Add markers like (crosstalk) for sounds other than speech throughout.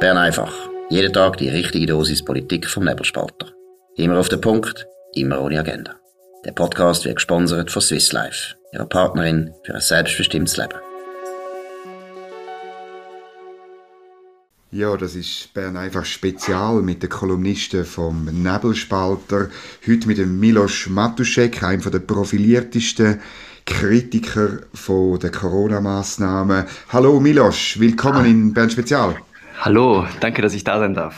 Bern einfach. Jeden Tag die richtige Dosis Politik vom Nebelspalter. Immer auf den Punkt, immer ohne Agenda. Der Podcast wird gesponsert von Swiss Life, ihrer Partnerin für ein selbstbestimmtes Leben. Ja, das ist Bern einfach spezial mit den Kolumnisten vom Nebelspalter. Heute mit dem Milos Matuszek, einem der profiliertesten Kritiker von der Corona-Maßnahmen. Hallo Milos, willkommen in Bern Spezial. Hallo, danke, dass ich da sein darf.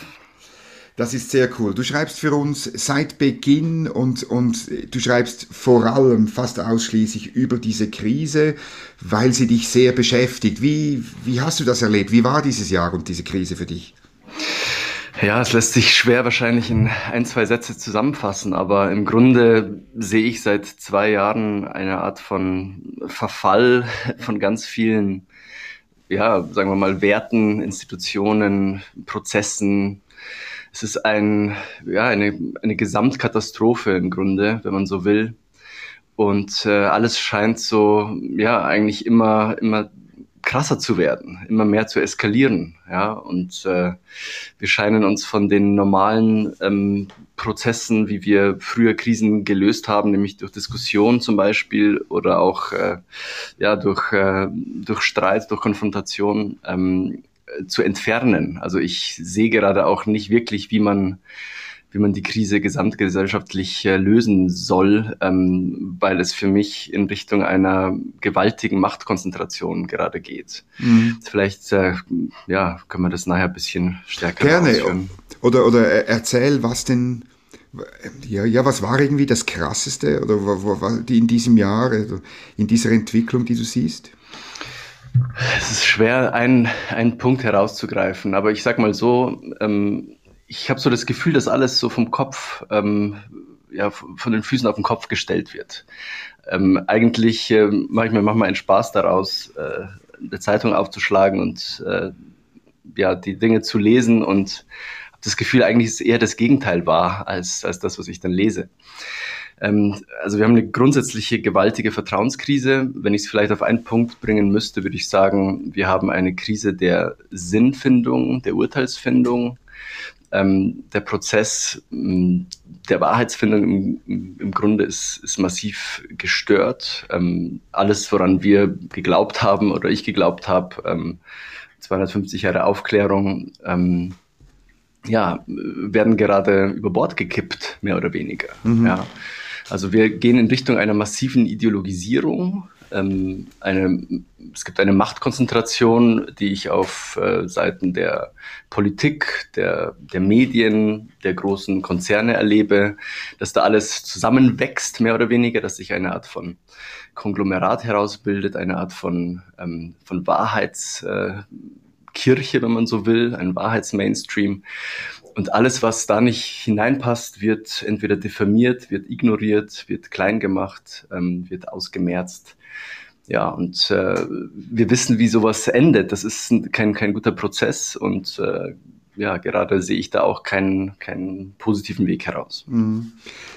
Das ist sehr cool. Du schreibst für uns seit Beginn und, und du schreibst vor allem fast ausschließlich über diese Krise, weil sie dich sehr beschäftigt. Wie, wie hast du das erlebt? Wie war dieses Jahr und diese Krise für dich? Ja, es lässt sich schwer wahrscheinlich in ein, zwei Sätze zusammenfassen, aber im Grunde sehe ich seit zwei Jahren eine Art von Verfall von ganz vielen, ja, sagen wir mal, Werten, Institutionen, Prozessen. Es ist ein, ja, eine, eine Gesamtkatastrophe im Grunde, wenn man so will. Und äh, alles scheint so, ja, eigentlich immer, immer krasser zu werden, immer mehr zu eskalieren. Ja, und äh, wir scheinen uns von den normalen ähm, Prozessen, wie wir früher Krisen gelöst haben, nämlich durch Diskussion zum Beispiel oder auch äh, ja durch äh, durch Streit, durch Konfrontation ähm, zu entfernen. Also ich sehe gerade auch nicht wirklich, wie man wie man die Krise gesamtgesellschaftlich äh, lösen soll, ähm, weil es für mich in Richtung einer gewaltigen Machtkonzentration gerade geht. Mhm. Vielleicht äh, ja, können wir das nachher ein bisschen stärker Gerne. Ausführen. Oder, oder erzähl, was denn ja, ja, was war irgendwie das Krasseste oder in diesem Jahr, also in dieser Entwicklung, die du siehst? Es ist schwer, einen, einen Punkt herauszugreifen, aber ich sag mal so, ähm, ich habe so das Gefühl, dass alles so vom Kopf, ähm, ja, von den Füßen auf den Kopf gestellt wird. Ähm, eigentlich äh, mache ich mir manchmal einen Spaß daraus, äh, eine Zeitung aufzuschlagen und äh, ja, die Dinge zu lesen und habe das Gefühl, eigentlich ist eher das Gegenteil wahr als, als das, was ich dann lese. Ähm, also wir haben eine grundsätzliche gewaltige Vertrauenskrise. Wenn ich es vielleicht auf einen Punkt bringen müsste, würde ich sagen, wir haben eine Krise der Sinnfindung, der Urteilsfindung, ähm, der Prozess ähm, der Wahrheitsfindung im, im Grunde ist, ist massiv gestört. Ähm, alles, woran wir geglaubt haben oder ich geglaubt habe, 250 ähm, Jahre Aufklärung, ähm, ja, werden gerade über Bord gekippt, mehr oder weniger. Mhm. Ja. Also wir gehen in Richtung einer massiven Ideologisierung ähm, eine, es gibt eine Machtkonzentration, die ich auf äh, Seiten der Politik, der, der Medien, der großen Konzerne erlebe, dass da alles zusammenwächst, mehr oder weniger, dass sich eine Art von Konglomerat herausbildet, eine Art von, ähm, von Wahrheitskirche, äh, wenn man so will, ein Wahrheitsmainstream. Und alles, was da nicht hineinpasst, wird entweder diffamiert, wird ignoriert, wird klein gemacht, ähm, wird ausgemerzt. Ja, und äh, wir wissen, wie sowas endet. Das ist kein, kein guter Prozess und äh, ja, gerade sehe ich da auch keinen, keinen positiven Weg heraus. Mhm.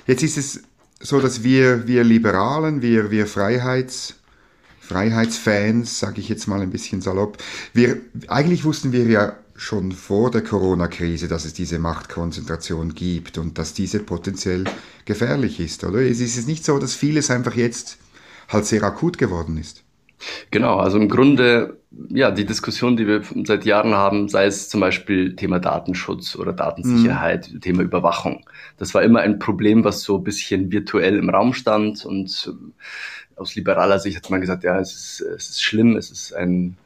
Jetzt ist es so, dass wir, wir Liberalen, wir, wir Freiheits, Freiheitsfans, sage ich jetzt mal ein bisschen salopp, wir, eigentlich wussten wir ja schon vor der Corona-Krise, dass es diese Machtkonzentration gibt und dass diese potenziell gefährlich ist, oder? Es ist nicht so, dass vieles einfach jetzt halt sehr akut geworden ist. Genau, also im Grunde, ja, die Diskussion, die wir seit Jahren haben, sei es zum Beispiel Thema Datenschutz oder Datensicherheit, mhm. Thema Überwachung. Das war immer ein Problem, was so ein bisschen virtuell im Raum stand und aus liberaler Sicht hat man gesagt, ja, es ist, es ist schlimm, es ist ein,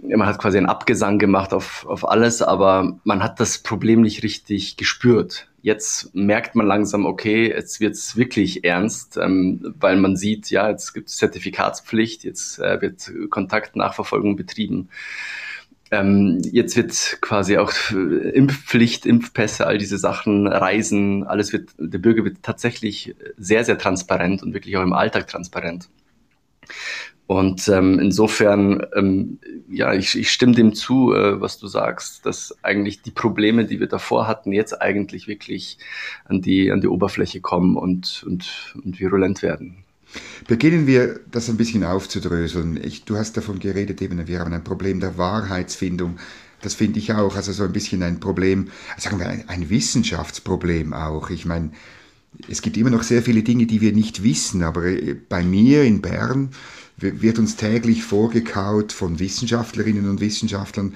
man hat quasi einen Abgesang gemacht auf, auf alles, aber man hat das Problem nicht richtig gespürt. Jetzt merkt man langsam, okay, jetzt wird's wirklich ernst, ähm, weil man sieht, ja, jetzt gibt es Zertifikatspflicht, jetzt äh, wird Kontaktnachverfolgung betrieben. Ähm, jetzt wird quasi auch Impfpflicht, Impfpässe, all diese Sachen, Reisen, alles wird, der Bürger wird tatsächlich sehr, sehr transparent und wirklich auch im Alltag transparent. Und ähm, insofern, ähm, ja, ich, ich stimme dem zu, äh, was du sagst, dass eigentlich die Probleme, die wir davor hatten, jetzt eigentlich wirklich an die, an die Oberfläche kommen und, und, und virulent werden. Beginnen wir das ein bisschen aufzudröseln. Ich, du hast davon geredet, eben, wir haben ein Problem der Wahrheitsfindung. Das finde ich auch, also so ein bisschen ein Problem, sagen wir ein, ein Wissenschaftsproblem auch. Ich meine, es gibt immer noch sehr viele Dinge, die wir nicht wissen, aber äh, bei mir in Bern wird uns täglich vorgekaut von Wissenschaftlerinnen und Wissenschaftlern,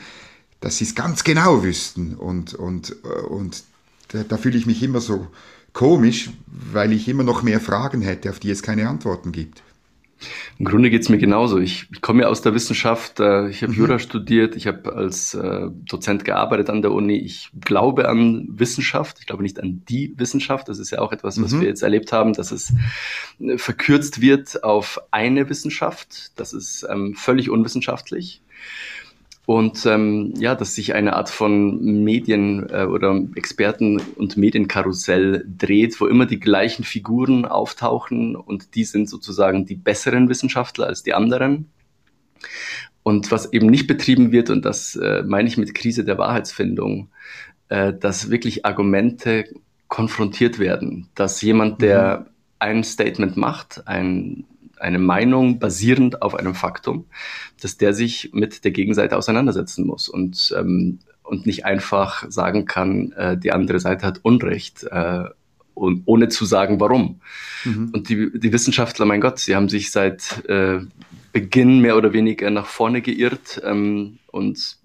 dass sie es ganz genau wüssten. Und, und, äh, und da, da fühle ich mich immer so komisch, weil ich immer noch mehr Fragen hätte, auf die es keine Antworten gibt. Im Grunde geht es mir genauso. Ich, ich komme ja aus der Wissenschaft, äh, ich habe mhm. Jura studiert, ich habe als äh, Dozent gearbeitet an der Uni. Ich glaube an Wissenschaft, ich glaube nicht an die Wissenschaft. Das ist ja auch etwas, was mhm. wir jetzt erlebt haben, dass es äh, verkürzt wird auf eine Wissenschaft. Das ist ähm, völlig unwissenschaftlich. Und ähm, ja, dass sich eine Art von Medien äh, oder Experten- und Medienkarussell dreht, wo immer die gleichen Figuren auftauchen und die sind sozusagen die besseren Wissenschaftler als die anderen. Und was eben nicht betrieben wird, und das äh, meine ich mit Krise der Wahrheitsfindung, äh, dass wirklich Argumente konfrontiert werden, dass jemand, der mhm. ein Statement macht, ein eine Meinung basierend auf einem Faktum, dass der sich mit der Gegenseite auseinandersetzen muss und, ähm, und nicht einfach sagen kann, äh, die andere Seite hat Unrecht, äh, und ohne zu sagen, warum. Mhm. Und die, die Wissenschaftler, mein Gott, sie haben sich seit äh, Beginn mehr oder weniger nach vorne geirrt ähm, und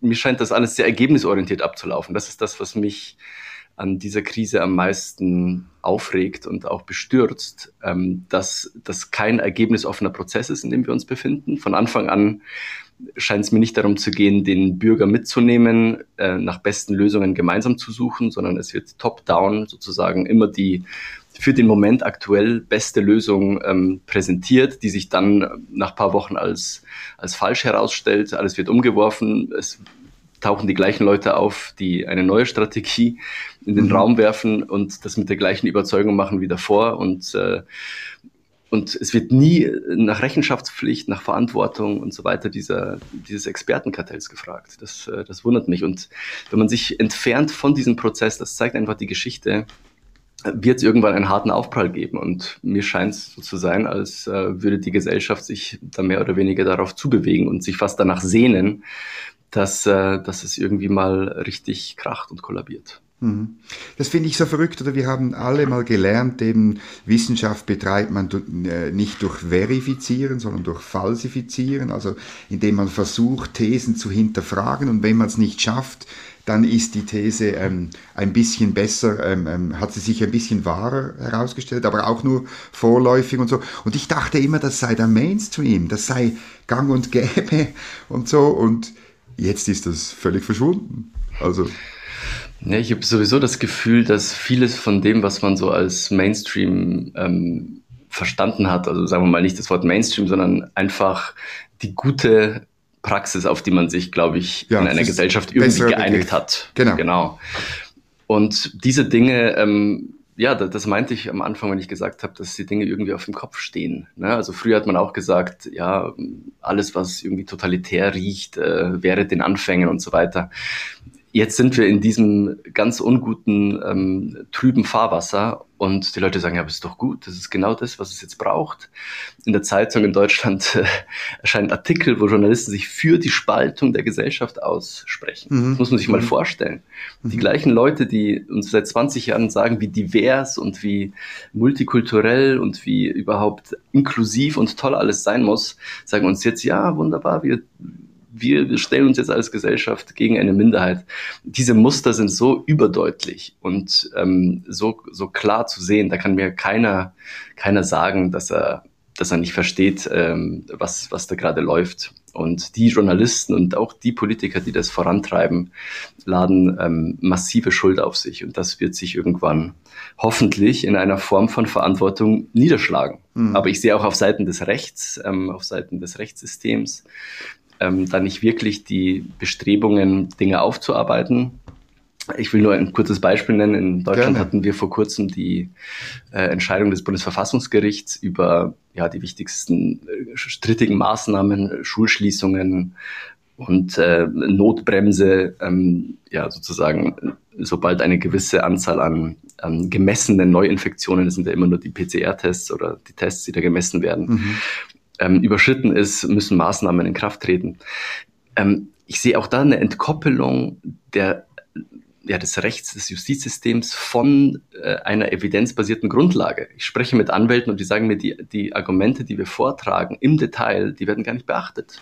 mir scheint das alles sehr ergebnisorientiert abzulaufen. Das ist das, was mich an dieser Krise am meisten aufregt und auch bestürzt, ähm, dass das kein ergebnisoffener Prozess ist, in dem wir uns befinden. Von Anfang an scheint es mir nicht darum zu gehen, den Bürger mitzunehmen, äh, nach besten Lösungen gemeinsam zu suchen, sondern es wird top-down sozusagen immer die für den Moment aktuell beste Lösung ähm, präsentiert, die sich dann nach paar Wochen als, als falsch herausstellt. Alles wird umgeworfen. Es tauchen die gleichen Leute auf, die eine neue Strategie in den mhm. Raum werfen und das mit der gleichen Überzeugung machen wie davor. Und, äh, und es wird nie nach Rechenschaftspflicht, nach Verantwortung und so weiter dieser, dieses Expertenkartells gefragt. Das, äh, das wundert mich. Und wenn man sich entfernt von diesem Prozess, das zeigt einfach die Geschichte, wird es irgendwann einen harten Aufprall geben. Und mir scheint es so zu sein, als äh, würde die Gesellschaft sich da mehr oder weniger darauf zubewegen und sich fast danach sehnen, dass, äh, dass es irgendwie mal richtig kracht und kollabiert. Mhm. Das finde ich so verrückt, oder wir haben alle mal gelernt, eben Wissenschaft betreibt man äh, nicht durch Verifizieren, sondern durch Falsifizieren, also indem man versucht, Thesen zu hinterfragen und wenn man es nicht schafft, dann ist die These ähm, ein bisschen besser, ähm, ähm, hat sie sich ein bisschen wahrer herausgestellt, aber auch nur vorläufig und so. Und ich dachte immer, das sei der Mainstream, das sei gang und gäbe (laughs) und so und Jetzt ist das völlig verschwunden. Also. Ja, ich habe sowieso das Gefühl, dass vieles von dem, was man so als Mainstream ähm, verstanden hat, also sagen wir mal nicht das Wort Mainstream, sondern einfach die gute Praxis, auf die man sich, glaube ich, ja, in einer Gesellschaft irgendwie geeinigt Begriff. hat. Genau. genau. Und diese Dinge ähm, ja, das, meinte ich am Anfang, wenn ich gesagt habe, dass die Dinge irgendwie auf dem Kopf stehen. Ne? Also früher hat man auch gesagt, ja, alles, was irgendwie totalitär riecht, äh, wäre den Anfängen und so weiter. Jetzt sind wir in diesem ganz unguten, ähm, trüben Fahrwasser und die Leute sagen, ja, aber ist doch gut, das ist genau das, was es jetzt braucht. In der Zeitung in Deutschland äh, erscheinen Artikel, wo Journalisten sich für die Spaltung der Gesellschaft aussprechen. Mhm. Das muss man sich mal mhm. vorstellen. Die mhm. gleichen Leute, die uns seit 20 Jahren sagen, wie divers und wie multikulturell und wie überhaupt inklusiv und toll alles sein muss, sagen uns jetzt, ja, wunderbar, wir wir stellen uns jetzt als Gesellschaft gegen eine Minderheit. Diese Muster sind so überdeutlich und ähm, so, so klar zu sehen. Da kann mir keiner, keiner sagen, dass er, dass er nicht versteht, ähm, was, was da gerade läuft. Und die Journalisten und auch die Politiker, die das vorantreiben, laden ähm, massive Schuld auf sich. Und das wird sich irgendwann hoffentlich in einer Form von Verantwortung niederschlagen. Mhm. Aber ich sehe auch auf Seiten des Rechts, ähm, auf Seiten des Rechtssystems, ähm, da nicht wirklich die Bestrebungen, Dinge aufzuarbeiten. Ich will nur ein kurzes Beispiel nennen. In Deutschland Gerne. hatten wir vor kurzem die äh, Entscheidung des Bundesverfassungsgerichts über ja, die wichtigsten äh, strittigen Maßnahmen, Schulschließungen und äh, Notbremse, ähm, ja sozusagen, sobald eine gewisse Anzahl an, an gemessenen Neuinfektionen, das sind ja immer nur die PCR-Tests oder die Tests, die da gemessen werden, mhm ähm, überschritten ist, müssen Maßnahmen in Kraft treten. ähm, ich sehe auch da eine Entkoppelung der ja, des Rechts, des Justizsystems von äh, einer evidenzbasierten Grundlage. Ich spreche mit Anwälten und die sagen mir, die, die Argumente, die wir vortragen im Detail, die werden gar nicht beachtet.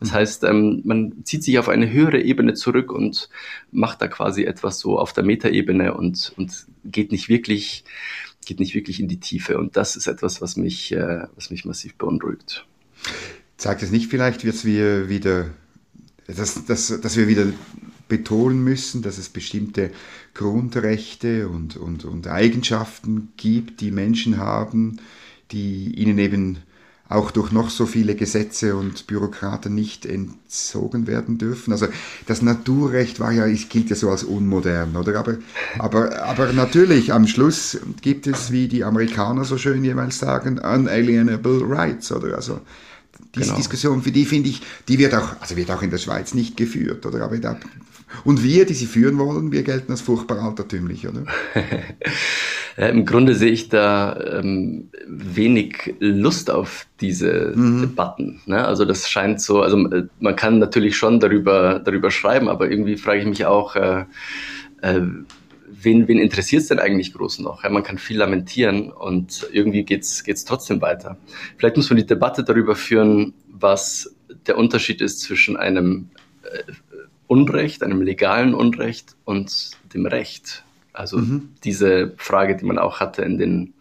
Das heißt, ähm, man zieht sich auf eine höhere Ebene zurück und macht da quasi etwas so auf der Metaebene und, und geht nicht wirklich, geht nicht wirklich in die Tiefe. Und das ist etwas, was mich, äh, was mich massiv beunruhigt. Zeigt es nicht vielleicht, dass wir wieder, dass, dass, dass wir wieder betonen müssen, dass es bestimmte Grundrechte und, und, und Eigenschaften gibt, die Menschen haben, die ihnen eben auch durch noch so viele Gesetze und Bürokraten nicht entzogen werden dürfen. Also das Naturrecht war ja, es gilt ja so als unmodern, oder? Aber, aber, aber natürlich, am Schluss gibt es, wie die Amerikaner so schön jeweils sagen, unalienable rights, oder? Also diese genau. Diskussion, für die finde ich, die wird auch, also wird auch in der Schweiz nicht geführt, oder? Aber da und wir, die sie führen wollen, wir gelten als furchtbar altertümlich, oder? (laughs) ja, Im Grunde sehe ich da ähm, wenig Lust auf diese mhm. Debatten. Ne? Also das scheint so, also äh, man kann natürlich schon darüber, darüber schreiben, aber irgendwie frage ich mich auch, äh, äh, wen, wen interessiert es denn eigentlich groß noch? Ja, man kann viel lamentieren und irgendwie geht's geht's trotzdem weiter. Vielleicht muss man die Debatte darüber führen, was der Unterschied ist zwischen einem äh, Unrecht, einem legalen Unrecht und dem Recht. Also mhm. diese Frage, die man auch hatte in den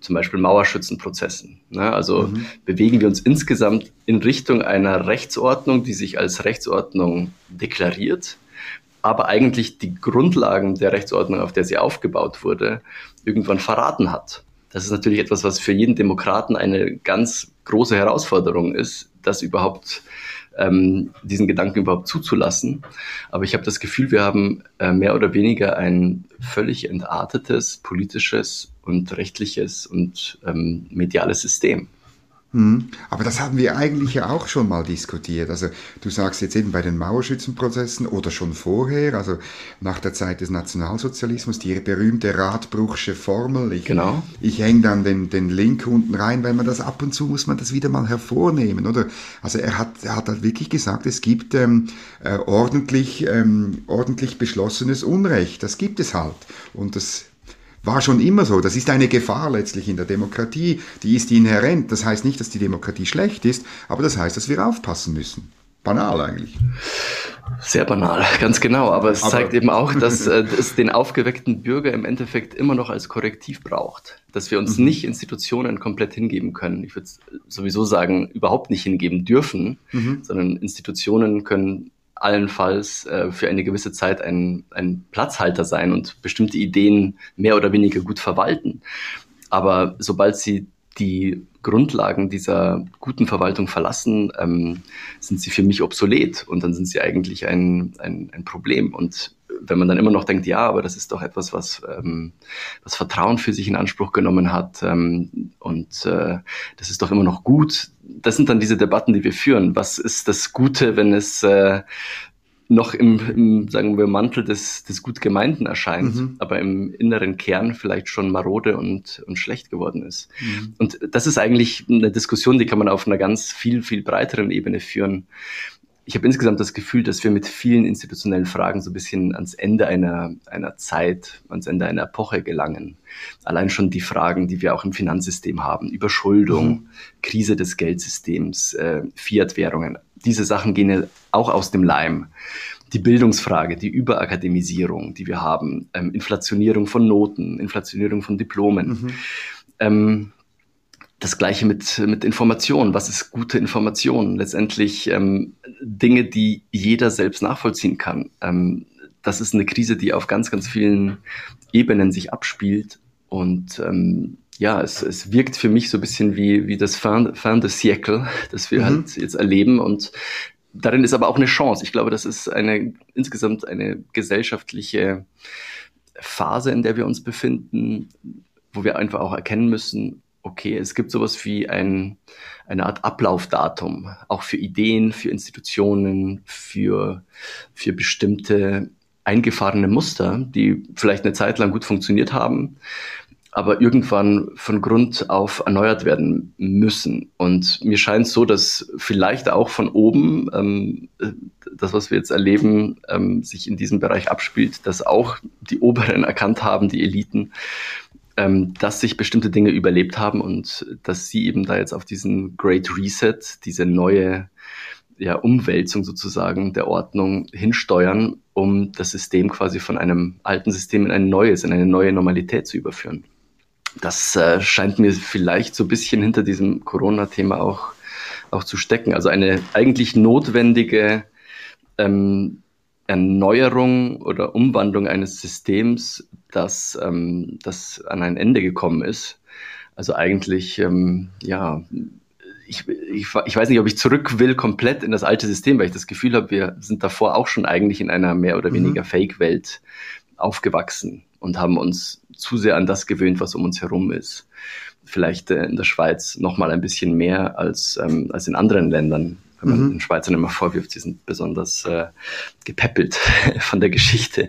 zum Beispiel Mauerschützenprozessen. Ne? Also mhm. bewegen wir uns insgesamt in Richtung einer Rechtsordnung, die sich als Rechtsordnung deklariert, aber eigentlich die Grundlagen der Rechtsordnung, auf der sie aufgebaut wurde, irgendwann verraten hat. Das ist natürlich etwas, was für jeden Demokraten eine ganz große Herausforderung ist, das überhaupt ähm, diesen Gedanken überhaupt zuzulassen. Aber ich habe das Gefühl, wir haben äh, mehr oder weniger ein völlig entartetes politisches und rechtliches und ähm, mediales System. Mhm. Aber das haben wir eigentlich ja auch schon mal diskutiert. Also du sagst jetzt eben bei den Mauerschützenprozessen oder schon vorher, also nach der Zeit des Nationalsozialismus, die berühmte Radbruchsche Formel. Ich, genau. Ich hänge dann den, den Link unten rein, weil man das ab und zu muss man das wieder mal hervornehmen, oder? Also er hat, er hat halt wirklich gesagt, es gibt ähm, äh, ordentlich, ähm, ordentlich beschlossenes Unrecht. Das gibt es halt. Und das war schon immer so. Das ist eine Gefahr letztlich in der Demokratie. Die ist inhärent. Das heißt nicht, dass die Demokratie schlecht ist, aber das heißt, dass wir aufpassen müssen. Banal eigentlich. Sehr banal, ganz genau. Aber es aber zeigt eben auch, dass äh, es den aufgeweckten Bürger im Endeffekt immer noch als Korrektiv braucht. Dass wir uns mhm. nicht Institutionen komplett hingeben können. Ich würde sowieso sagen, überhaupt nicht hingeben dürfen, mhm. sondern Institutionen können allenfalls äh, für eine gewisse Zeit ein, ein Platzhalter sein und bestimmte Ideen mehr oder weniger gut verwalten. Aber sobald sie die Grundlagen dieser guten Verwaltung verlassen, ähm, sind sie für mich obsolet und dann sind sie eigentlich ein, ein, ein Problem. Und wenn man dann immer noch denkt, ja, aber das ist doch etwas, was, ähm, was Vertrauen für sich in Anspruch genommen hat ähm, und äh, das ist doch immer noch gut. Das sind dann diese Debatten, die wir führen. Was ist das Gute, wenn es äh, noch im, im, sagen wir, Mantel des, des gut Gemeinten erscheint, mhm. aber im inneren Kern vielleicht schon marode und, und schlecht geworden ist. Mhm. Und das ist eigentlich eine Diskussion, die kann man auf einer ganz viel, viel breiteren Ebene führen ich habe insgesamt das Gefühl, dass wir mit vielen institutionellen Fragen so ein bisschen ans Ende einer, einer Zeit, ans Ende einer Epoche gelangen. Allein schon die Fragen, die wir auch im Finanzsystem haben, Überschuldung, mhm. Krise des Geldsystems, äh, Fiat-Währungen. Diese Sachen gehen ja auch aus dem Leim. Die Bildungsfrage, die Überakademisierung, die wir haben, ähm, Inflationierung von Noten, Inflationierung von Diplomen. Mhm. Ähm, das gleiche mit, mit Informationen. Was ist gute Information? Letztendlich ähm, Dinge, die jeder selbst nachvollziehen kann. Ähm, das ist eine Krise, die auf ganz, ganz vielen Ebenen sich abspielt. Und ähm, ja, es, es wirkt für mich so ein bisschen wie, wie das fin, fin de siècle, (laughs) das wir mhm. halt jetzt erleben. Und darin ist aber auch eine Chance. Ich glaube, das ist eine insgesamt eine gesellschaftliche Phase, in der wir uns befinden, wo wir einfach auch erkennen müssen, okay, es gibt sowas wie ein, eine Art Ablaufdatum, auch für Ideen, für Institutionen, für, für bestimmte eingefahrene Muster, die vielleicht eine Zeit lang gut funktioniert haben, aber irgendwann von Grund auf erneuert werden müssen. Und mir scheint so, dass vielleicht auch von oben ähm, das, was wir jetzt erleben, ähm, sich in diesem Bereich abspielt, dass auch die Oberen erkannt haben, die Eliten, ähm, dass sich bestimmte Dinge überlebt haben und dass sie eben da jetzt auf diesen Great Reset, diese neue ja, Umwälzung sozusagen der Ordnung hinsteuern, um das System quasi von einem alten System in ein neues, in eine neue Normalität zu überführen. Das äh, scheint mir vielleicht so ein bisschen hinter diesem Corona-Thema auch, auch zu stecken. Also eine eigentlich notwendige ähm, Erneuerung oder Umwandlung eines Systems, das, ähm, das an ein Ende gekommen ist. Also eigentlich, ähm, ja, ich, ich, ich weiß nicht, ob ich zurück will komplett in das alte System, weil ich das Gefühl habe, wir sind davor auch schon eigentlich in einer mehr oder mhm. weniger mhm. Fake-Welt aufgewachsen und haben uns zu sehr an das gewöhnt, was um uns herum ist. Vielleicht äh, in der Schweiz noch mal ein bisschen mehr als, ähm, als in anderen Ländern wenn man mhm. den Schweizern immer vorwirft, sie sind besonders äh, gepäppelt (laughs) von der Geschichte,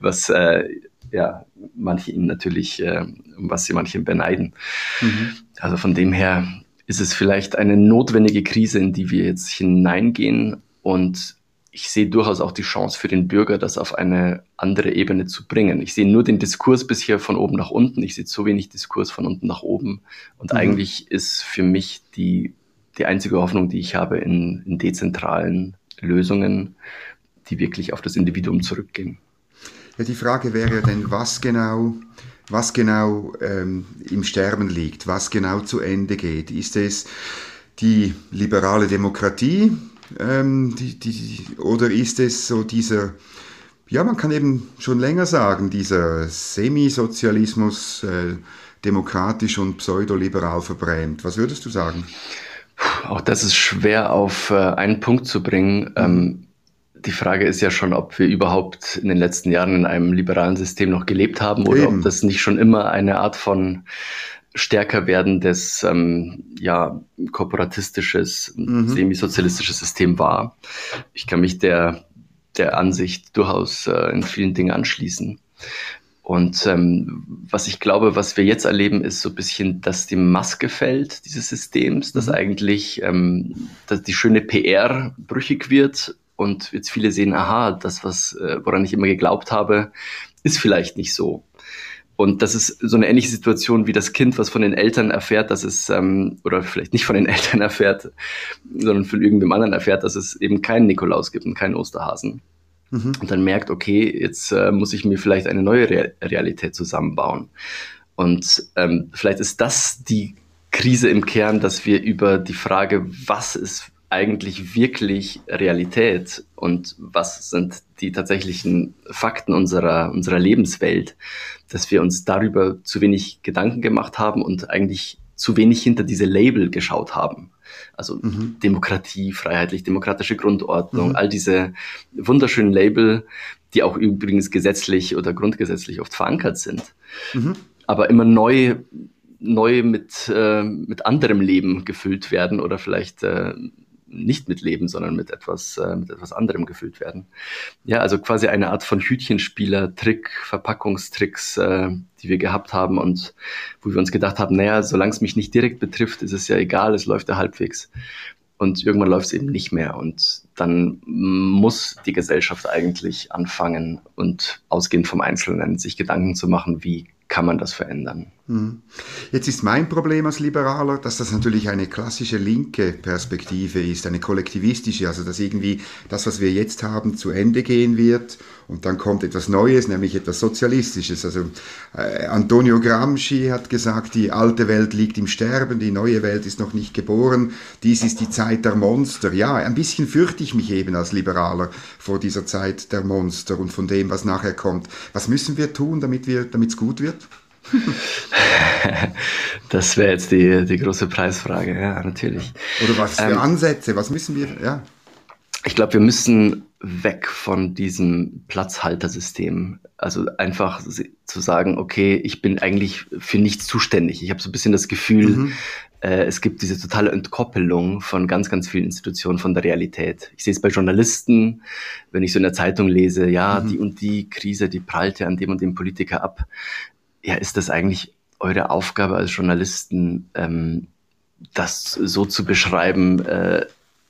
was äh, ja manche ihnen natürlich, äh, was sie manche beneiden. Mhm. Also von dem her ist es vielleicht eine notwendige Krise, in die wir jetzt hineingehen und ich sehe durchaus auch die Chance für den Bürger, das auf eine andere Ebene zu bringen. Ich sehe nur den Diskurs bisher von oben nach unten. Ich sehe zu wenig Diskurs von unten nach oben. Und mhm. eigentlich ist für mich die die einzige Hoffnung, die ich habe in, in dezentralen Lösungen, die wirklich auf das Individuum zurückgehen. Ja, die Frage wäre denn, was genau, was genau ähm, im Sterben liegt, was genau zu Ende geht. Ist es die liberale Demokratie ähm, die, die, oder ist es so dieser, ja, man kann eben schon länger sagen, dieser Semisozialismus, äh, demokratisch und pseudoliberal verbrämt. Was würdest du sagen? Auch das ist schwer auf äh, einen Punkt zu bringen. Ähm, die Frage ist ja schon, ob wir überhaupt in den letzten Jahren in einem liberalen System noch gelebt haben oder Eben. ob das nicht schon immer eine Art von stärker werdendes, ähm, ja, korporatistisches, mhm. semisozialistisches System war. Ich kann mich der, der Ansicht durchaus äh, in vielen Dingen anschließen. Und ähm, was ich glaube, was wir jetzt erleben, ist so ein bisschen, dass die Maske fällt dieses Systems, dass mhm. eigentlich ähm, dass die schöne PR brüchig wird und jetzt viele sehen, aha, das, was äh, woran ich immer geglaubt habe, ist vielleicht nicht so. Und das ist so eine ähnliche Situation wie das Kind, was von den Eltern erfährt, dass es, ähm, oder vielleicht nicht von den (laughs) Eltern erfährt, sondern von irgendwem anderen erfährt, dass es eben keinen Nikolaus gibt und keinen Osterhasen mhm. und dann merkt, okay, jetzt äh, muss ich mir vielleicht eine neue Re Realität zusammenbauen. Und ähm, vielleicht ist das die Krise im Kern, dass wir über die Frage, was ist eigentlich wirklich Realität und was sind die tatsächlichen Fakten unserer, unserer Lebenswelt, dass wir uns darüber zu wenig Gedanken gemacht haben und eigentlich zu wenig hinter diese Label geschaut haben. Also mhm. Demokratie, freiheitlich-demokratische Grundordnung, mhm. all diese wunderschönen Label, die auch übrigens gesetzlich oder grundgesetzlich oft verankert sind, mhm. aber immer neu neu mit, äh, mit anderem Leben gefüllt werden oder vielleicht äh, nicht mit Leben, sondern mit etwas, äh, mit etwas anderem gefüllt werden. Ja, also quasi eine Art von Hütchenspieler, Trick, Verpackungstricks, äh, die wir gehabt haben und wo wir uns gedacht haben, naja, solange es mich nicht direkt betrifft, ist es ja egal, es läuft ja halbwegs. Und irgendwann läuft es eben nicht mehr. Und dann muss die Gesellschaft eigentlich anfangen und ausgehend vom Einzelnen sich Gedanken zu machen, wie kann man das verändern. Hm. Jetzt ist mein Problem als Liberaler, dass das natürlich eine klassische linke Perspektive ist, eine kollektivistische, also dass irgendwie das, was wir jetzt haben, zu Ende gehen wird und dann kommt etwas Neues, nämlich etwas Sozialistisches. Also äh, Antonio Gramsci hat gesagt, die alte Welt liegt im Sterben, die neue Welt ist noch nicht geboren, dies ist die Zeit der Monster. Ja, ein bisschen fürchte ich mich eben als Liberaler vor dieser Zeit der Monster und von dem, was nachher kommt. Was müssen wir tun, damit es gut wird? (laughs) das wäre jetzt die, die große Preisfrage, ja, natürlich. Oder was für ähm, Ansätze, was müssen wir, ja. Ich glaube, wir müssen weg von diesem Platzhaltersystem. Also einfach zu sagen, okay, ich bin eigentlich für nichts zuständig. Ich habe so ein bisschen das Gefühl, mhm. äh, es gibt diese totale Entkoppelung von ganz, ganz vielen Institutionen von der Realität. Ich sehe es bei Journalisten, wenn ich so in der Zeitung lese, ja, mhm. die und die Krise, die prallte an dem und dem Politiker ab ja, ist das eigentlich eure Aufgabe als Journalisten, ähm, das so zu beschreiben, äh,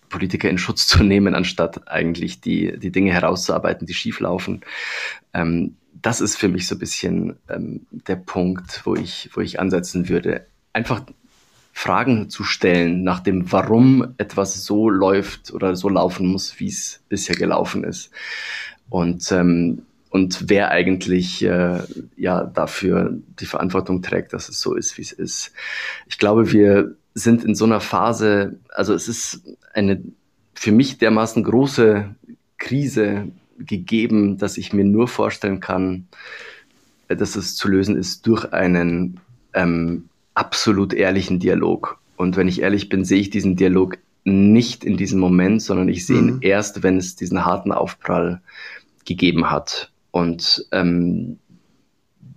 Politiker in Schutz zu nehmen, anstatt eigentlich die, die Dinge herauszuarbeiten, die schieflaufen. Ähm, das ist für mich so ein bisschen ähm, der Punkt, wo ich, wo ich ansetzen würde. Einfach Fragen zu stellen nach dem, warum etwas so läuft oder so laufen muss, wie es bisher gelaufen ist. Und, ähm, und wer eigentlich äh, ja dafür die Verantwortung trägt, dass es so ist, wie es ist. Ich glaube, wir sind in so einer Phase, also es ist eine für mich dermaßen große Krise gegeben, dass ich mir nur vorstellen kann, dass es zu lösen ist durch einen ähm, absolut ehrlichen Dialog. Und wenn ich ehrlich bin, sehe ich diesen Dialog nicht in diesem Moment, sondern ich sehe mhm. ihn erst, wenn es diesen harten Aufprall gegeben hat. Und ähm,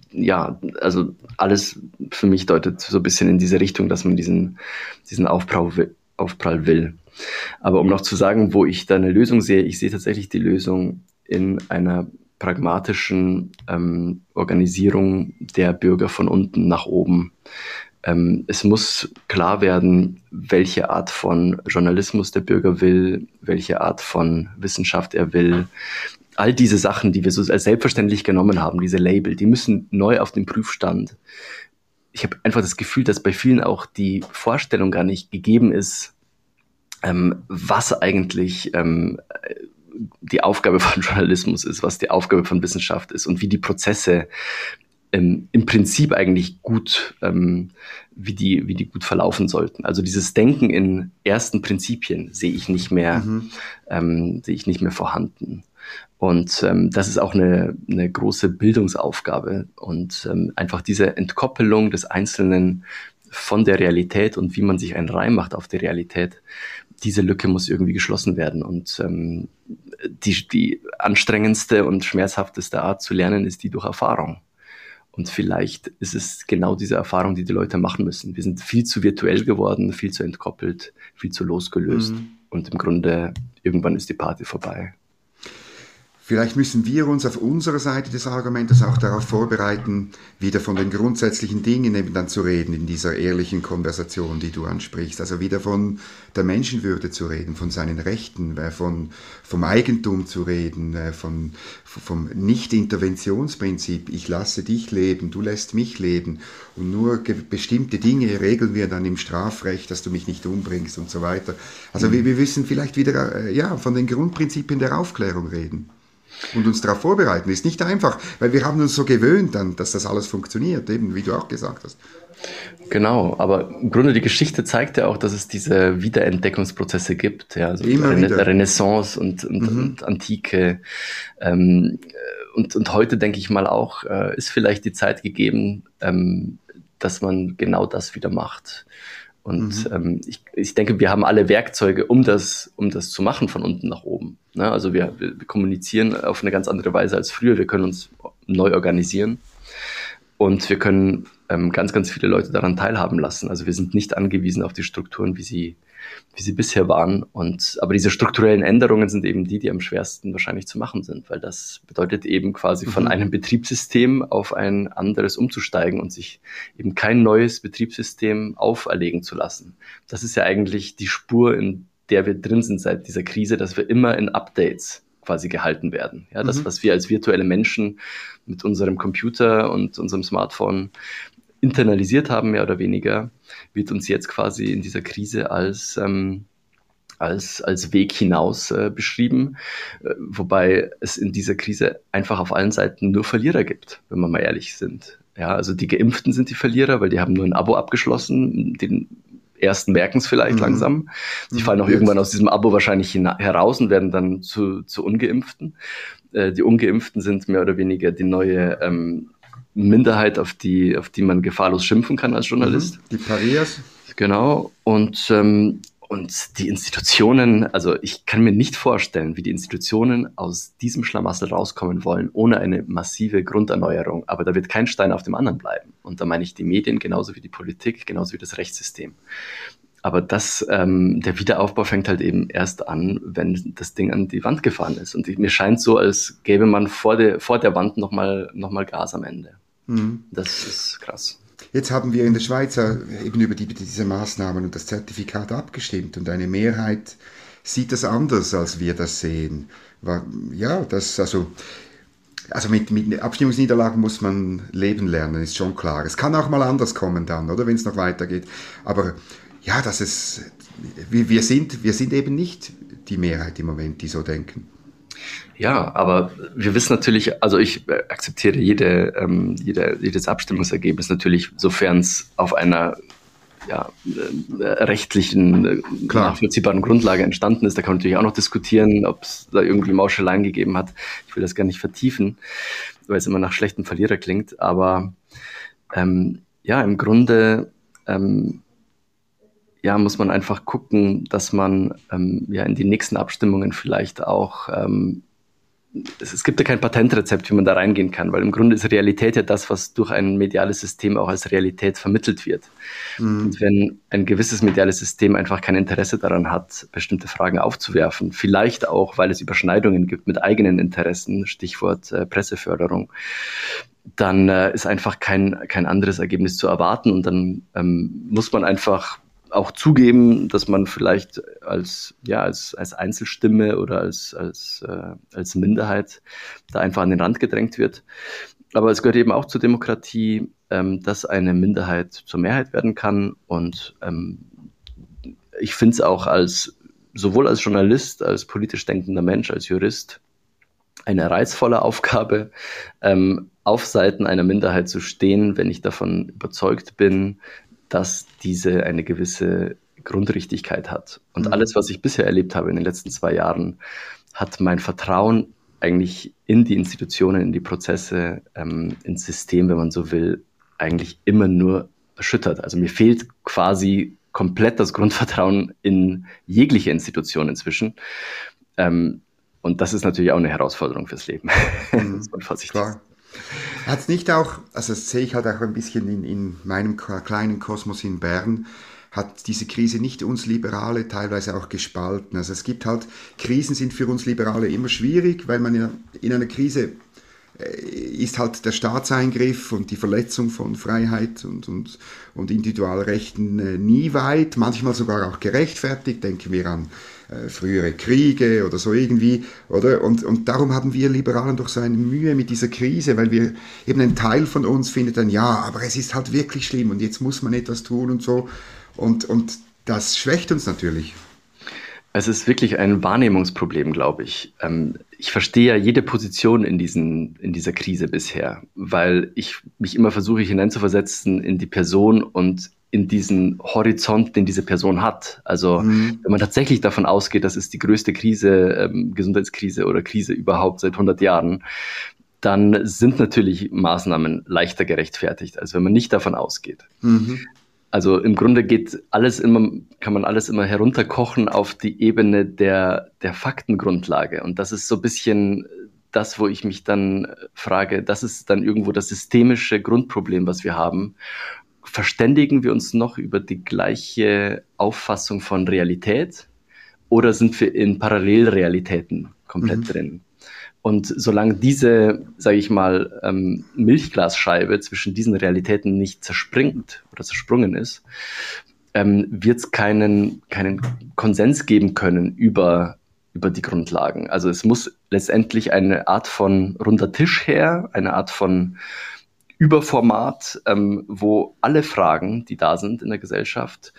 ja, also alles für mich deutet so ein bisschen in diese Richtung, dass man diesen, diesen Aufprall, will, Aufprall will. Aber um noch zu sagen, wo ich da eine Lösung sehe, ich sehe tatsächlich die Lösung in einer pragmatischen ähm, Organisierung der Bürger von unten nach oben. Ähm, es muss klar werden, welche Art von Journalismus der Bürger will, welche Art von Wissenschaft er will. All diese Sachen, die wir so als selbstverständlich genommen haben, diese Label, die müssen neu auf den Prüfstand. Ich habe einfach das Gefühl, dass bei vielen auch die Vorstellung gar nicht gegeben ist, ähm, was eigentlich ähm, die Aufgabe (laughs) von Journalismus ist, was die Aufgabe von Wissenschaft ist und wie die Prozesse ähm, im Prinzip eigentlich gut, ähm, wie, die, wie die gut verlaufen sollten. Also dieses Denken in ersten Prinzipien sehe ich nicht mehr, mhm. ähm, sehe ich nicht mehr vorhanden. Und ähm, das ist auch eine, eine große Bildungsaufgabe und ähm, einfach diese Entkoppelung des Einzelnen von der Realität und wie man sich einen Reim macht auf die Realität, diese Lücke muss irgendwie geschlossen werden. Und ähm, die, die anstrengendste und schmerzhafteste Art zu lernen ist die durch Erfahrung. Und vielleicht ist es genau diese Erfahrung, die die Leute machen müssen. Wir sind viel zu virtuell geworden, viel zu entkoppelt, viel zu losgelöst. Mhm. Und im Grunde, irgendwann ist die Party vorbei. Vielleicht müssen wir uns auf unserer Seite des Argumentes auch darauf vorbereiten, wieder von den grundsätzlichen Dingen eben dann zu reden in dieser ehrlichen Konversation, die du ansprichst. Also wieder von der Menschenwürde zu reden, von seinen Rechten, äh, von, vom Eigentum zu reden, äh, von, vom Nicht-Interventionsprinzip. Ich lasse dich leben, du lässt mich leben. Und nur bestimmte Dinge regeln wir dann im Strafrecht, dass du mich nicht umbringst und so weiter. Also mhm. wir, wir müssen vielleicht wieder äh, ja, von den Grundprinzipien der Aufklärung reden und uns darauf vorbereiten. Ist nicht einfach, weil wir haben uns so gewöhnt, dann, dass das alles funktioniert, eben wie du auch gesagt hast. Genau, aber im Grunde die Geschichte zeigt ja auch, dass es diese Wiederentdeckungsprozesse gibt, ja, also Immer Rena. Renaissance und, und, mhm. und Antike. Ähm, und, und heute denke ich mal auch, äh, ist vielleicht die Zeit gegeben, ähm, dass man genau das wieder macht. Und mhm. ähm, ich, ich denke, wir haben alle Werkzeuge, um das, um das zu machen von unten nach oben. Ne? Also wir, wir kommunizieren auf eine ganz andere Weise als früher. Wir können uns neu organisieren und wir können ähm, ganz, ganz viele Leute daran teilhaben lassen. Also wir sind nicht angewiesen auf die Strukturen, wie sie wie sie bisher waren. Und, aber diese strukturellen Änderungen sind eben die, die am schwersten wahrscheinlich zu machen sind, weil das bedeutet eben quasi mhm. von einem Betriebssystem auf ein anderes umzusteigen und sich eben kein neues Betriebssystem auferlegen zu lassen. Das ist ja eigentlich die Spur, in der wir drin sind seit dieser Krise, dass wir immer in Updates quasi gehalten werden. Ja, das, mhm. was wir als virtuelle Menschen mit unserem Computer und unserem Smartphone internalisiert haben, mehr oder weniger, wird uns jetzt quasi in dieser Krise als, ähm, als, als Weg hinaus äh, beschrieben, äh, wobei es in dieser Krise einfach auf allen Seiten nur Verlierer gibt, wenn wir mal ehrlich sind. Ja, also die Geimpften sind die Verlierer, weil die haben nur ein Abo abgeschlossen, den ersten merken es vielleicht mhm. langsam. Die fallen auch mhm. irgendwann aus diesem Abo wahrscheinlich heraus und werden dann zu, zu Ungeimpften. Äh, die Ungeimpften sind mehr oder weniger die neue ähm, Minderheit, auf die, auf die man gefahrlos schimpfen kann als Journalist. Mhm, die Parias. Genau. Und, ähm, und die Institutionen, also ich kann mir nicht vorstellen, wie die Institutionen aus diesem Schlamassel rauskommen wollen, ohne eine massive Grunderneuerung. Aber da wird kein Stein auf dem anderen bleiben. Und da meine ich die Medien genauso wie die Politik, genauso wie das Rechtssystem. Aber das, ähm, der Wiederaufbau fängt halt eben erst an, wenn das Ding an die Wand gefahren ist. Und mir scheint so, als gäbe man vor der, vor der Wand nochmal noch mal Gas am Ende. Mhm. Das ist krass. Jetzt haben wir in der Schweiz eben über die, diese Maßnahmen und das Zertifikat abgestimmt und eine Mehrheit sieht das anders, als wir das sehen. Ja, das, also, also mit, mit Abstimmungsniederlagen muss man leben lernen, ist schon klar. Es kann auch mal anders kommen dann, oder, wenn es noch weitergeht. Aber ja, dass es, wir, sind, wir sind eben nicht die Mehrheit im Moment, die so denken. Ja, aber wir wissen natürlich, also ich akzeptiere jede, ähm, jede, jedes Abstimmungsergebnis natürlich, sofern es auf einer ja, äh, rechtlichen, äh, nachvollziehbaren Grundlage entstanden ist. Da kann man natürlich auch noch diskutieren, ob es da irgendwie Mauscheleien gegeben hat. Ich will das gar nicht vertiefen, weil es immer nach schlechtem Verlierer klingt. Aber ähm, ja, im Grunde ähm, ja, muss man einfach gucken, dass man ähm, ja in die nächsten Abstimmungen vielleicht auch ähm, es, es, gibt ja kein Patentrezept, wie man da reingehen kann, weil im Grunde ist Realität ja das, was durch ein mediales System auch als Realität vermittelt wird. Mhm. Und wenn ein gewisses mediales System einfach kein Interesse daran hat, bestimmte Fragen aufzuwerfen, vielleicht auch, weil es Überschneidungen gibt mit eigenen Interessen, Stichwort äh, Presseförderung, dann äh, ist einfach kein, kein anderes Ergebnis zu erwarten und dann ähm, muss man einfach auch zugeben, dass man vielleicht als, ja, als, als Einzelstimme oder als, als, äh, als Minderheit da einfach an den Rand gedrängt wird. Aber es gehört eben auch zur Demokratie, ähm, dass eine Minderheit zur Mehrheit werden kann. Und ähm, ich finde es auch als sowohl als Journalist, als politisch denkender Mensch, als Jurist eine reizvolle Aufgabe, ähm, auf Seiten einer Minderheit zu stehen, wenn ich davon überzeugt bin, dass diese eine gewisse Grundrichtigkeit hat. Und mhm. alles, was ich bisher erlebt habe in den letzten zwei Jahren, hat mein Vertrauen eigentlich in die Institutionen, in die Prozesse, ähm, ins System, wenn man so will, eigentlich immer nur erschüttert. Also mir fehlt quasi komplett das Grundvertrauen in jegliche Institution inzwischen. Ähm, und das ist natürlich auch eine Herausforderung fürs Leben. Mhm, (laughs) Klar. Hat es nicht auch, also das sehe ich halt auch ein bisschen in, in meinem kleinen Kosmos in Bern, hat diese Krise nicht uns Liberale teilweise auch gespalten. Also es gibt halt, Krisen sind für uns Liberale immer schwierig, weil man in, in einer Krise äh, ist halt der Staatseingriff und die Verletzung von Freiheit und, und, und Individualrechten äh, nie weit, manchmal sogar auch gerechtfertigt. Denken wir an äh, frühere Kriege oder so irgendwie, oder? Und, und darum haben wir Liberalen doch so eine Mühe mit dieser Krise, weil wir eben ein Teil von uns findet dann, ja, aber es ist halt wirklich schlimm und jetzt muss man etwas tun und so. Und, und das schwächt uns natürlich. Es ist wirklich ein Wahrnehmungsproblem, glaube ich. Ähm, ich verstehe ja jede Position in, diesen, in dieser Krise bisher, weil ich mich immer versuche hineinzuversetzen in die Person und in diesen Horizont, den diese Person hat. Also mhm. wenn man tatsächlich davon ausgeht, das ist die größte Krise, ähm, Gesundheitskrise oder Krise überhaupt seit 100 Jahren, dann sind natürlich Maßnahmen leichter gerechtfertigt, als wenn man nicht davon ausgeht. Mhm. Also im Grunde geht alles immer, kann man alles immer herunterkochen auf die Ebene der, der Faktengrundlage. Und das ist so ein bisschen das, wo ich mich dann frage, das ist dann irgendwo das systemische Grundproblem, was wir haben verständigen wir uns noch über die gleiche Auffassung von Realität oder sind wir in Parallelrealitäten komplett mhm. drin? Und solange diese, sage ich mal, ähm, Milchglasscheibe zwischen diesen Realitäten nicht zerspringt oder zersprungen ist, ähm, wird es keinen, keinen Konsens geben können über, über die Grundlagen. Also es muss letztendlich eine Art von runder Tisch her, eine Art von Überformat, ähm, wo alle Fragen, die da sind in der Gesellschaft,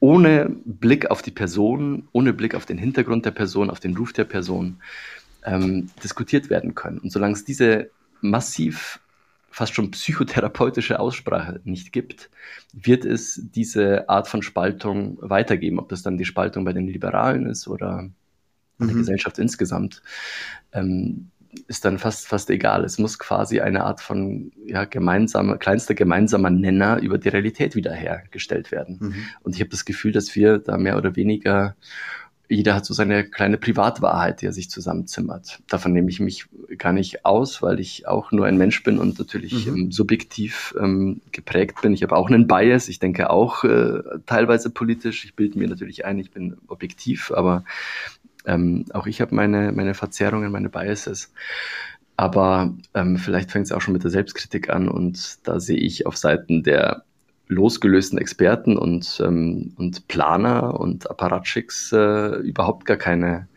ohne Blick auf die Person, ohne Blick auf den Hintergrund der Person, auf den Ruf der Person, ähm, diskutiert werden können. Und solange es diese massiv fast schon psychotherapeutische Aussprache nicht gibt, wird es diese Art von Spaltung weitergeben, ob das dann die Spaltung bei den Liberalen ist oder mhm. der Gesellschaft insgesamt. Ähm, ist dann fast, fast egal. Es muss quasi eine Art von ja, gemeinsamer, kleinster gemeinsamer Nenner über die Realität wiederhergestellt werden. Mhm. Und ich habe das Gefühl, dass wir da mehr oder weniger, jeder hat so seine kleine Privatwahrheit, die er sich zusammenzimmert. Davon nehme ich mich gar nicht aus, weil ich auch nur ein Mensch bin und natürlich mhm. ähm, subjektiv ähm, geprägt bin. Ich habe auch einen Bias, ich denke auch äh, teilweise politisch. Ich bilde mir natürlich ein, ich bin objektiv, aber ähm, auch ich habe meine, meine Verzerrungen, meine Biases. Aber ähm, vielleicht fängt es auch schon mit der Selbstkritik an und da sehe ich auf Seiten der losgelösten Experten und, ähm, und Planer und Apparatschicks äh, überhaupt gar keine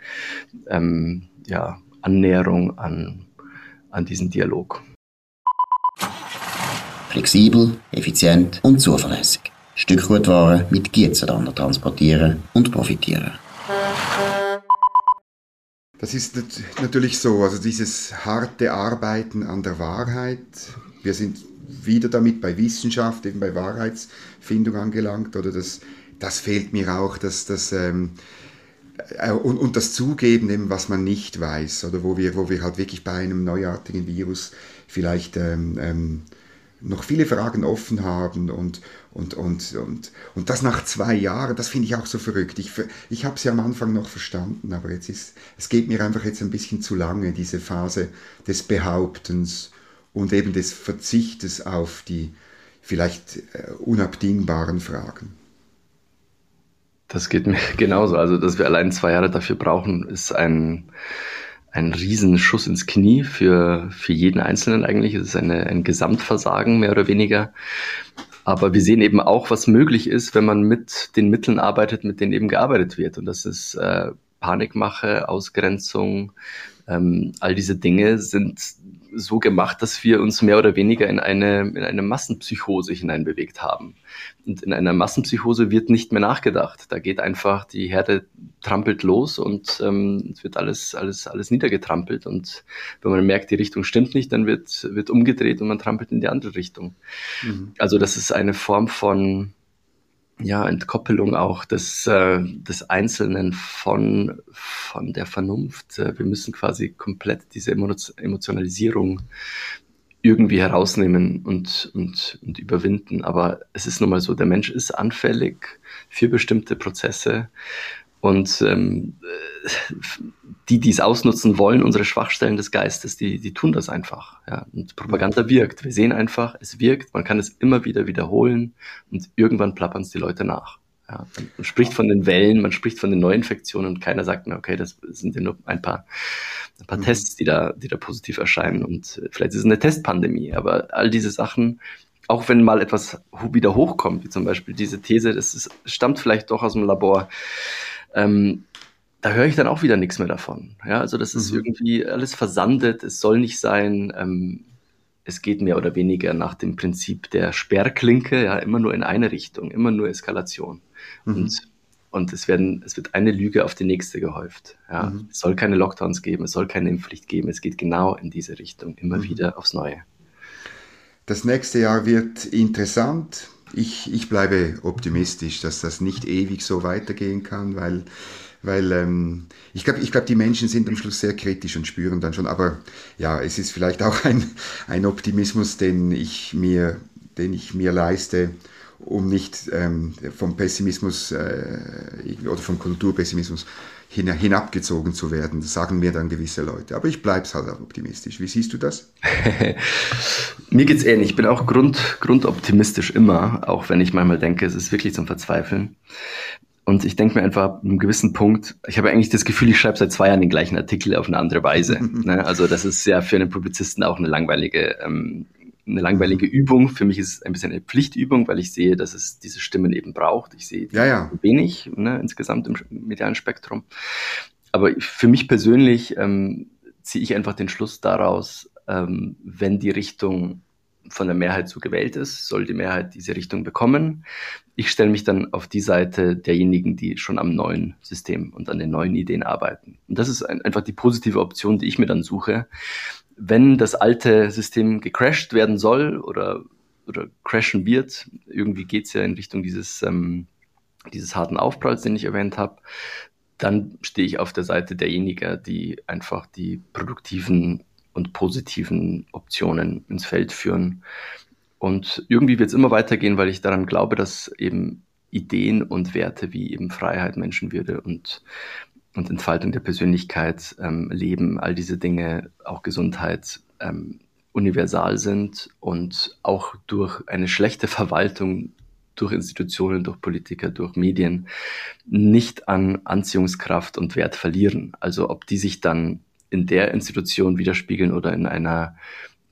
ähm, ja, Annäherung an, an diesen Dialog. Flexibel, effizient und zuverlässig. Stückgutware mit Gietzenlander transportieren und profitieren. Das ist natürlich so, also dieses harte Arbeiten an der Wahrheit. Wir sind wieder damit bei Wissenschaft, eben bei Wahrheitsfindung angelangt, oder das, das fehlt mir auch, dass das ähm, äh, und, und das Zugeben, eben, was man nicht weiß, oder wo wir, wo wir halt wirklich bei einem neuartigen Virus vielleicht ähm, ähm, noch viele Fragen offen haben und, und, und, und, und das nach zwei Jahren, das finde ich auch so verrückt. Ich, ich habe es ja am Anfang noch verstanden, aber jetzt ist, es geht mir einfach jetzt ein bisschen zu lange, diese Phase des Behauptens und eben des Verzichtes auf die vielleicht äh, unabdingbaren Fragen. Das geht mir (laughs) genauso. Also, dass wir allein zwei Jahre dafür brauchen, ist ein, ein Riesenschuss ins Knie für, für jeden Einzelnen eigentlich. Es ist eine, ein Gesamtversagen mehr oder weniger. Aber wir sehen eben auch, was möglich ist, wenn man mit den Mitteln arbeitet, mit denen eben gearbeitet wird. Und das ist äh, Panikmache, Ausgrenzung, ähm, all diese Dinge sind so gemacht, dass wir uns mehr oder weniger in eine, in eine Massenpsychose hineinbewegt haben. Und in einer Massenpsychose wird nicht mehr nachgedacht. Da geht einfach, die Herde trampelt los und ähm, es wird alles, alles, alles niedergetrampelt. Und wenn man merkt, die Richtung stimmt nicht, dann wird, wird umgedreht und man trampelt in die andere Richtung. Mhm. Also das ist eine Form von, ja, Entkoppelung auch des, äh, des Einzelnen von, von der Vernunft. Äh, wir müssen quasi komplett diese Emotionalisierung irgendwie herausnehmen und, und, und überwinden. Aber es ist nun mal so, der Mensch ist anfällig für bestimmte Prozesse. Und ähm, die, die es ausnutzen wollen, unsere Schwachstellen des Geistes, die, die tun das einfach. Ja. Und Propaganda wirkt. Wir sehen einfach, es wirkt, man kann es immer wieder wiederholen und irgendwann plappern es die Leute nach. Ja. Man spricht von den Wellen, man spricht von den Neuinfektionen und keiner sagt mehr, okay, das sind ja nur ein paar, ein paar mhm. Tests, die da, die da positiv erscheinen und vielleicht ist es eine Testpandemie, aber all diese Sachen, auch wenn mal etwas wieder hochkommt, wie zum Beispiel diese These, das ist, stammt vielleicht doch aus dem Labor, ähm, da höre ich dann auch wieder nichts mehr davon. Ja, also das ist mhm. irgendwie alles versandet, es soll nicht sein. Ähm, es geht mehr oder weniger nach dem Prinzip der Sperrklinke, ja, immer nur in eine Richtung, immer nur Eskalation. Mhm. Und, und es, werden, es wird eine Lüge auf die nächste gehäuft. Ja. Mhm. Es soll keine Lockdowns geben, es soll keine Impfpflicht geben, es geht genau in diese Richtung, immer mhm. wieder aufs Neue. Das nächste Jahr wird interessant ich, ich bleibe optimistisch, dass das nicht ewig so weitergehen kann, weil, weil ähm, ich glaube, ich glaub, die Menschen sind am Schluss sehr kritisch und spüren dann schon. Aber ja, es ist vielleicht auch ein, ein Optimismus, den ich mir, den ich mir leiste, um nicht ähm, vom Pessimismus äh, oder vom Kulturpessimismus hin, hinabgezogen zu werden. Das sagen mir dann gewisse Leute. Aber ich bleibe halt auch optimistisch. Wie siehst du das? (laughs) mir geht es ähnlich. Ich bin auch grund, grundoptimistisch immer, auch wenn ich manchmal denke, es ist wirklich zum Verzweifeln. Und ich denke mir einfach, ab einem gewissen Punkt, ich habe eigentlich das Gefühl, ich schreibe seit zwei Jahren den gleichen Artikel auf eine andere Weise. (laughs) ne? Also das ist ja für einen Publizisten auch eine langweilige ähm, eine langweilige Übung. Für mich ist es ein bisschen eine Pflichtübung, weil ich sehe, dass es diese Stimmen eben braucht. Ich sehe ja, ja. wenig ne, insgesamt im medialen Spektrum. Aber für mich persönlich ähm, ziehe ich einfach den Schluss daraus, ähm, wenn die Richtung von der Mehrheit so gewählt ist, soll die Mehrheit diese Richtung bekommen. Ich stelle mich dann auf die Seite derjenigen, die schon am neuen System und an den neuen Ideen arbeiten. Und das ist ein, einfach die positive Option, die ich mir dann suche wenn das alte System gecrashed werden soll oder, oder crashen wird, irgendwie geht es ja in Richtung dieses, ähm, dieses harten Aufpralls, den ich erwähnt habe, dann stehe ich auf der Seite derjenigen, die einfach die produktiven und positiven Optionen ins Feld führen. Und irgendwie wird es immer weitergehen, weil ich daran glaube, dass eben Ideen und Werte wie eben Freiheit, Menschenwürde und und Entfaltung der Persönlichkeit, ähm, Leben, all diese Dinge, auch Gesundheit, ähm, universal sind und auch durch eine schlechte Verwaltung durch Institutionen, durch Politiker, durch Medien nicht an Anziehungskraft und Wert verlieren. Also ob die sich dann in der Institution widerspiegeln oder in einer,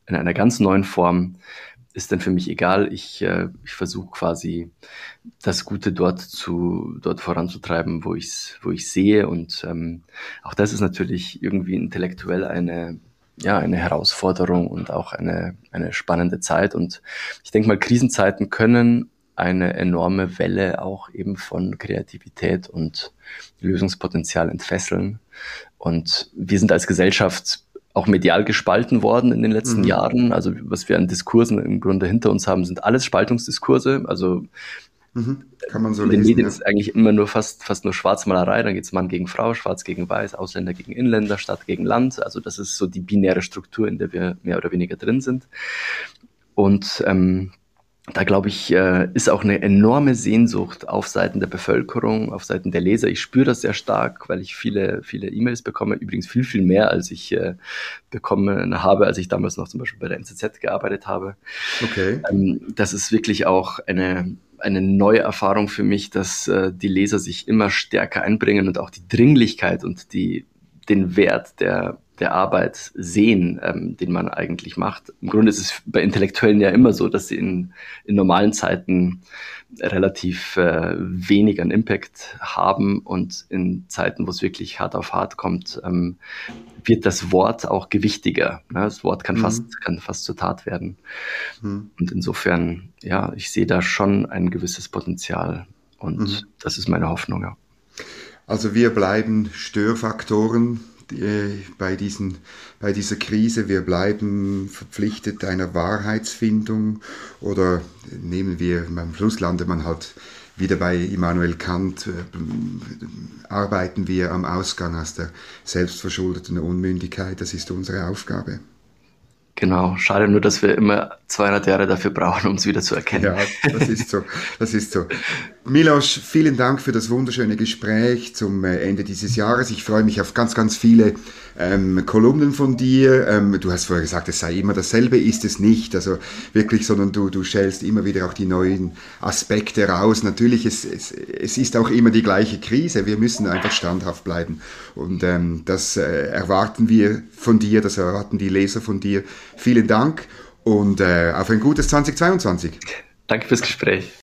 in einer ganz neuen Form, ist dann für mich egal. Ich, äh, ich versuche quasi das Gute dort zu dort voranzutreiben, wo ich es wo ich sehe. Und ähm, auch das ist natürlich irgendwie intellektuell eine ja eine Herausforderung und auch eine eine spannende Zeit. Und ich denke mal, Krisenzeiten können eine enorme Welle auch eben von Kreativität und Lösungspotenzial entfesseln. Und wir sind als Gesellschaft auch medial gespalten worden in den letzten mhm. Jahren. Also was wir an Diskursen im Grunde hinter uns haben, sind alles Spaltungsdiskurse. Also mhm. kann man so in lesen. den Medien ja. ist eigentlich immer nur fast, fast nur Schwarzmalerei. Dann geht es Mann gegen Frau, Schwarz gegen Weiß, Ausländer gegen Inländer, Stadt gegen Land. Also das ist so die binäre Struktur, in der wir mehr oder weniger drin sind. Und ähm, da glaube ich, äh, ist auch eine enorme Sehnsucht auf Seiten der Bevölkerung, auf Seiten der Leser. Ich spüre das sehr stark, weil ich viele, viele E-Mails bekomme. Übrigens viel, viel mehr, als ich äh, bekommen habe, als ich damals noch zum Beispiel bei der NZZ gearbeitet habe. Okay. Ähm, das ist wirklich auch eine, eine neue Erfahrung für mich, dass äh, die Leser sich immer stärker einbringen und auch die Dringlichkeit und die, den Wert der der Arbeit sehen, ähm, den man eigentlich macht. Im Grunde ist es bei Intellektuellen ja immer so, dass sie in, in normalen Zeiten relativ äh, wenig an Impact haben und in Zeiten, wo es wirklich hart auf hart kommt, ähm, wird das Wort auch gewichtiger. Ne? Das Wort kann mhm. fast kann fast zur Tat werden. Mhm. Und insofern, ja, ich sehe da schon ein gewisses Potenzial und mhm. das ist meine Hoffnung. Ja. Also wir bleiben Störfaktoren bei, diesen, bei dieser Krise. Wir bleiben verpflichtet einer Wahrheitsfindung oder nehmen wir, am Schluss landet man halt wieder bei Immanuel Kant, äh, arbeiten wir am Ausgang aus der selbstverschuldeten Unmündigkeit. Das ist unsere Aufgabe. Genau, schade nur, dass wir immer 200 Jahre dafür brauchen, um es wieder zu erkennen. Ja, das ist so. Das ist so. (laughs) Milos, vielen Dank für das wunderschöne Gespräch zum äh, Ende dieses Jahres. Ich freue mich auf ganz, ganz viele ähm, Kolumnen von dir. Ähm, du hast vorher gesagt, es sei immer dasselbe, ist es nicht. Also wirklich, sondern du, du schälst immer wieder auch die neuen Aspekte raus. Natürlich, es, es, es ist auch immer die gleiche Krise. Wir müssen einfach standhaft bleiben. Und ähm, das äh, erwarten wir von dir, das erwarten die Leser von dir. Vielen Dank und äh, auf ein gutes 2022. Danke fürs Gespräch.